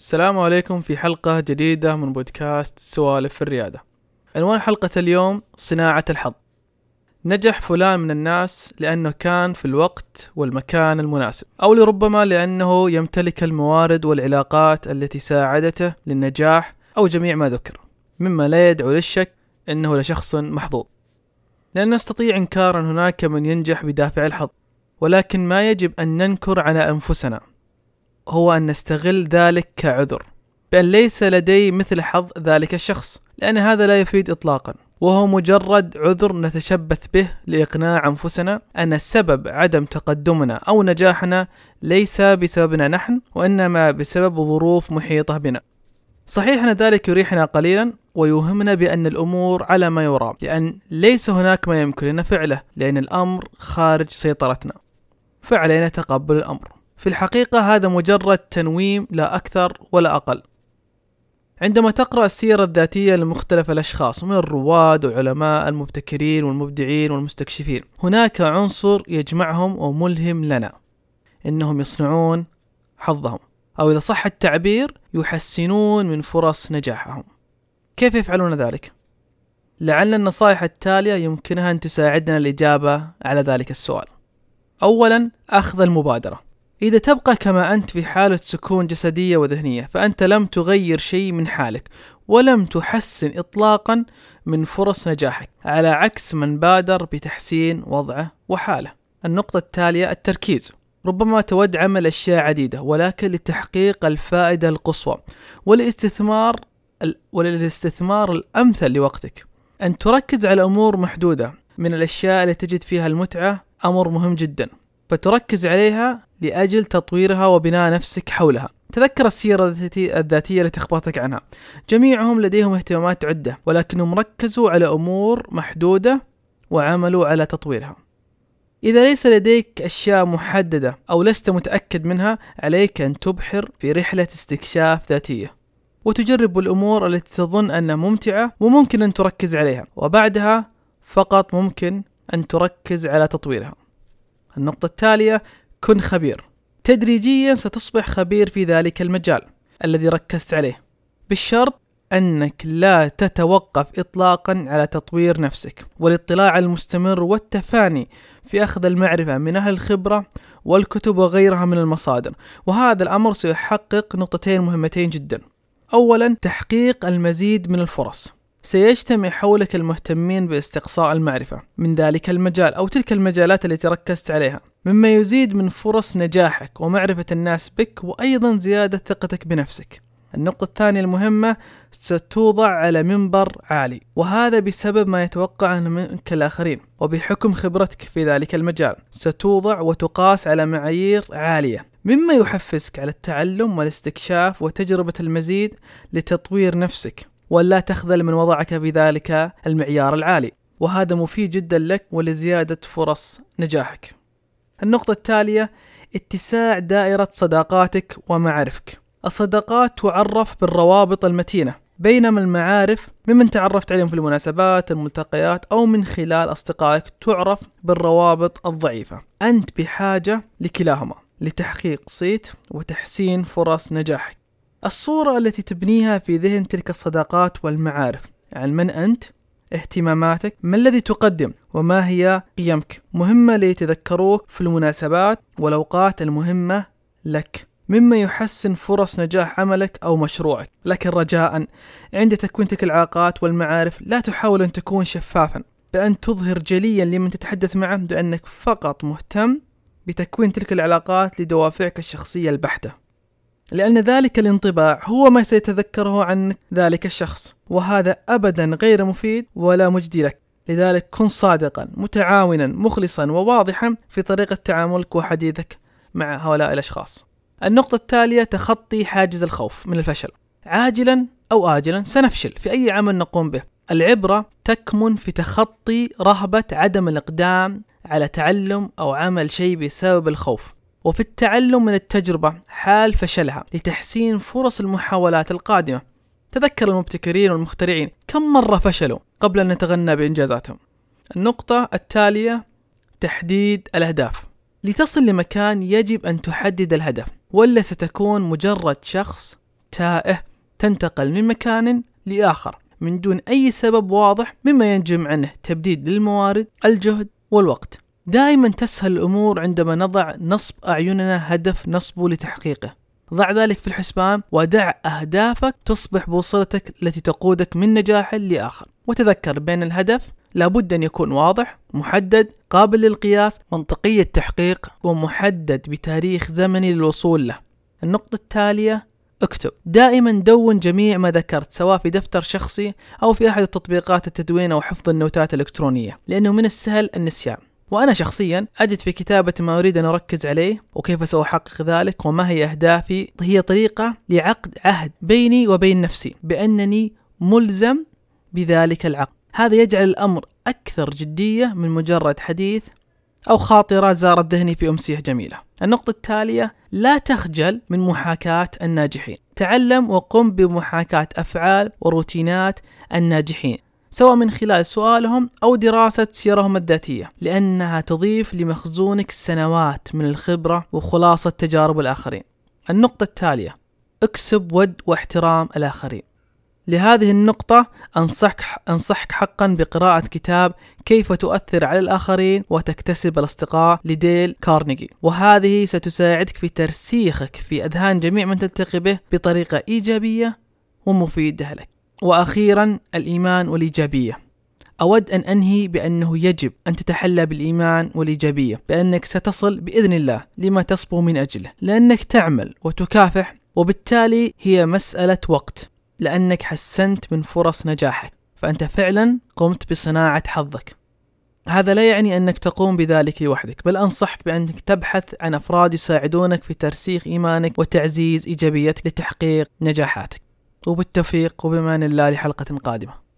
السلام عليكم في حلقة جديدة من بودكاست سوالف في الريادة. عنوان حلقة اليوم صناعة الحظ. نجح فلان من الناس لأنه كان في الوقت والمكان المناسب، أو لربما لأنه يمتلك الموارد والعلاقات التي ساعدته للنجاح أو جميع ما ذكر، مما لا يدعو للشك أنه لشخص محظوظ. لأن نستطيع إنكار أن هناك من ينجح بدافع الحظ، ولكن ما يجب أن ننكر على أنفسنا هو أن نستغل ذلك كعذر. بأن ليس لدي مثل حظ ذلك الشخص لأن هذا لا يفيد إطلاقا. وهو مجرد عذر نتشبث به لإقناع أنفسنا أن السبب عدم تقدمنا أو نجاحنا ليس بسببنا نحن وإنما بسبب ظروف محيطة بنا. صحيح أن ذلك يريحنا قليلا ويوهمنا بأن الأمور على ما يرام لأن ليس هناك ما يمكن لنا فعله لأن الأمر خارج سيطرتنا. فعلينا تقبل الأمر. في الحقيقة هذا مجرد تنويم لا أكثر ولا أقل. عندما تقرأ السيرة الذاتية لمختلف الأشخاص من الرواد والعلماء المبتكرين والمبدعين والمستكشفين هناك عنصر يجمعهم وملهم لنا. إنهم يصنعون حظهم أو إذا صح التعبير يحسنون من فرص نجاحهم. كيف يفعلون ذلك؟ لعل النصائح التالية يمكنها أن تساعدنا الإجابة على ذلك السؤال. أولا أخذ المبادرة. إذا تبقى كما أنت في حالة سكون جسدية وذهنية فأنت لم تغير شيء من حالك ولم تحسن إطلاقا من فرص نجاحك على عكس من بادر بتحسين وضعه وحاله. النقطة التالية التركيز. ربما تود عمل أشياء عديدة ولكن لتحقيق الفائدة القصوى والاستثمار وللاستثمار الأمثل لوقتك. أن تركز على أمور محدودة من الأشياء التي تجد فيها المتعة أمر مهم جدا. فتركز عليها لأجل تطويرها وبناء نفسك حولها. تذكر السيرة الذاتية التي أخبرتك عنها. جميعهم لديهم اهتمامات عدة ولكنهم ركزوا على أمور محدودة وعملوا على تطويرها. إذا ليس لديك أشياء محددة أو لست متأكد منها عليك أن تبحر في رحلة استكشاف ذاتية. وتجرب الأمور التي تظن أنها ممتعة وممكن أن تركز عليها. وبعدها فقط ممكن أن تركز على تطويرها. النقطة التالية كن خبير. تدريجيا ستصبح خبير في ذلك المجال الذي ركزت عليه. بالشرط أنك لا تتوقف إطلاقا على تطوير نفسك والاطلاع المستمر والتفاني في أخذ المعرفة من أهل الخبرة والكتب وغيرها من المصادر. وهذا الأمر سيحقق نقطتين مهمتين جدا. أولا تحقيق المزيد من الفرص. سيجتمع حولك المهتمين باستقصاء المعرفة من ذلك المجال أو تلك المجالات التي ركزت عليها مما يزيد من فرص نجاحك ومعرفة الناس بك وأيضا زيادة ثقتك بنفسك. النقطة الثانية المهمة ستوضع على منبر عالي وهذا بسبب ما يتوقع منك الآخرين وبحكم خبرتك في ذلك المجال ستوضع وتقاس على معايير عالية مما يحفزك على التعلم والاستكشاف وتجربة المزيد لتطوير نفسك. ولا تخذل من وضعك في ذلك المعيار العالي. وهذا مفيد جدا لك ولزيادة فرص نجاحك. النقطة التالية اتساع دائرة صداقاتك ومعارفك. الصداقات تعرف بالروابط المتينة. بينما المعارف ممن تعرفت عليهم في المناسبات الملتقيات أو من خلال أصدقائك تعرف بالروابط الضعيفة. أنت بحاجة لكلاهما لتحقيق صيت وتحسين فرص نجاحك. الصورة التي تبنيها في ذهن تلك الصداقات والمعارف. عن من أنت؟ اهتماماتك؟ ما الذي تقدم؟ وما هي قيمك؟ مهمة ليتذكروك في المناسبات والأوقات المهمة لك. مما يحسن فرص نجاح عملك أو مشروعك. لكن رجاء عند تكوين تلك العلاقات والمعارف لا تحاول أن تكون شفافا. بأن تظهر جليا لمن تتحدث معه بأنك فقط مهتم بتكوين تلك العلاقات لدوافعك الشخصية البحتة. لأن ذلك الانطباع هو ما سيتذكره عن ذلك الشخص وهذا أبدا غير مفيد ولا مجدي لك. لذلك كن صادقا متعاونا مخلصا وواضحا في طريقة تعاملك وحديثك مع هؤلاء الأشخاص. النقطة التالية تخطي حاجز الخوف من الفشل. عاجلا أو آجلا سنفشل في أي عمل نقوم به. العبرة تكمن في تخطي رهبة عدم الإقدام على تعلم أو عمل شيء بسبب الخوف. وفي التعلم من التجربة حال فشلها لتحسين فرص المحاولات القادمة. تذكر المبتكرين والمخترعين كم مرة فشلوا قبل أن نتغنى بإنجازاتهم. النقطة التالية تحديد الأهداف. لتصل لمكان يجب أن تحدد الهدف ولا ستكون مجرد شخص تائه تنتقل من مكان لآخر من دون أي سبب واضح مما ينجم عنه تبديد للموارد الجهد والوقت. دائما تسهل الأمور عندما نضع نصب أعيننا هدف نصبه لتحقيقه. ضع ذلك في الحسبان ودع أهدافك تصبح بوصلتك التي تقودك من نجاح لآخر. وتذكر بأن الهدف لابد أن يكون واضح محدد قابل للقياس منطقي التحقيق ومحدد بتاريخ زمني للوصول له. النقطة التالية اكتب. دائما دون جميع ما ذكرت سواء في دفتر شخصي أو في أحد التطبيقات التدوين أو حفظ النوتات الإلكترونية لأنه من السهل النسيان. وأنا شخصيا أجد في كتابة ما أريد أن أركز عليه وكيف سأحقق ذلك وما هي أهدافي هي طريقة لعقد عهد بيني وبين نفسي بأنني ملزم بذلك العقد. هذا يجعل الأمر أكثر جدية من مجرد حديث أو خاطرة زارت ذهني في أمسية جميلة. النقطة التالية لا تخجل من محاكاة الناجحين. تعلم وقم بمحاكاة أفعال وروتينات الناجحين. سواء من خلال سؤالهم أو دراسة سيرهم الذاتية لأنها تضيف لمخزونك سنوات من الخبرة وخلاصة تجارب الآخرين. النقطة التالية اكسب ود واحترام الآخرين. لهذه النقطة أنصحك أنصحك حقا بقراءة كتاب كيف تؤثر على الآخرين وتكتسب الأصدقاء لديل كارنيجي وهذه ستساعدك في ترسيخك في أذهان جميع من تلتقي به بطريقة إيجابية ومفيدة لك. وأخيرا الإيمان والإيجابية. أود أن أنهي بأنه يجب أن تتحلى بالإيمان والإيجابية بأنك ستصل بإذن الله لما تصبو من أجله لأنك تعمل وتكافح وبالتالي هي مسألة وقت لأنك حسنت من فرص نجاحك فأنت فعلا قمت بصناعة حظك. هذا لا يعني أنك تقوم بذلك لوحدك بل أنصحك بأنك تبحث عن أفراد يساعدونك في ترسيخ إيمانك وتعزيز إيجابيتك لتحقيق نجاحاتك. وبالتوفيق وبمان الله لحلقة قادمة.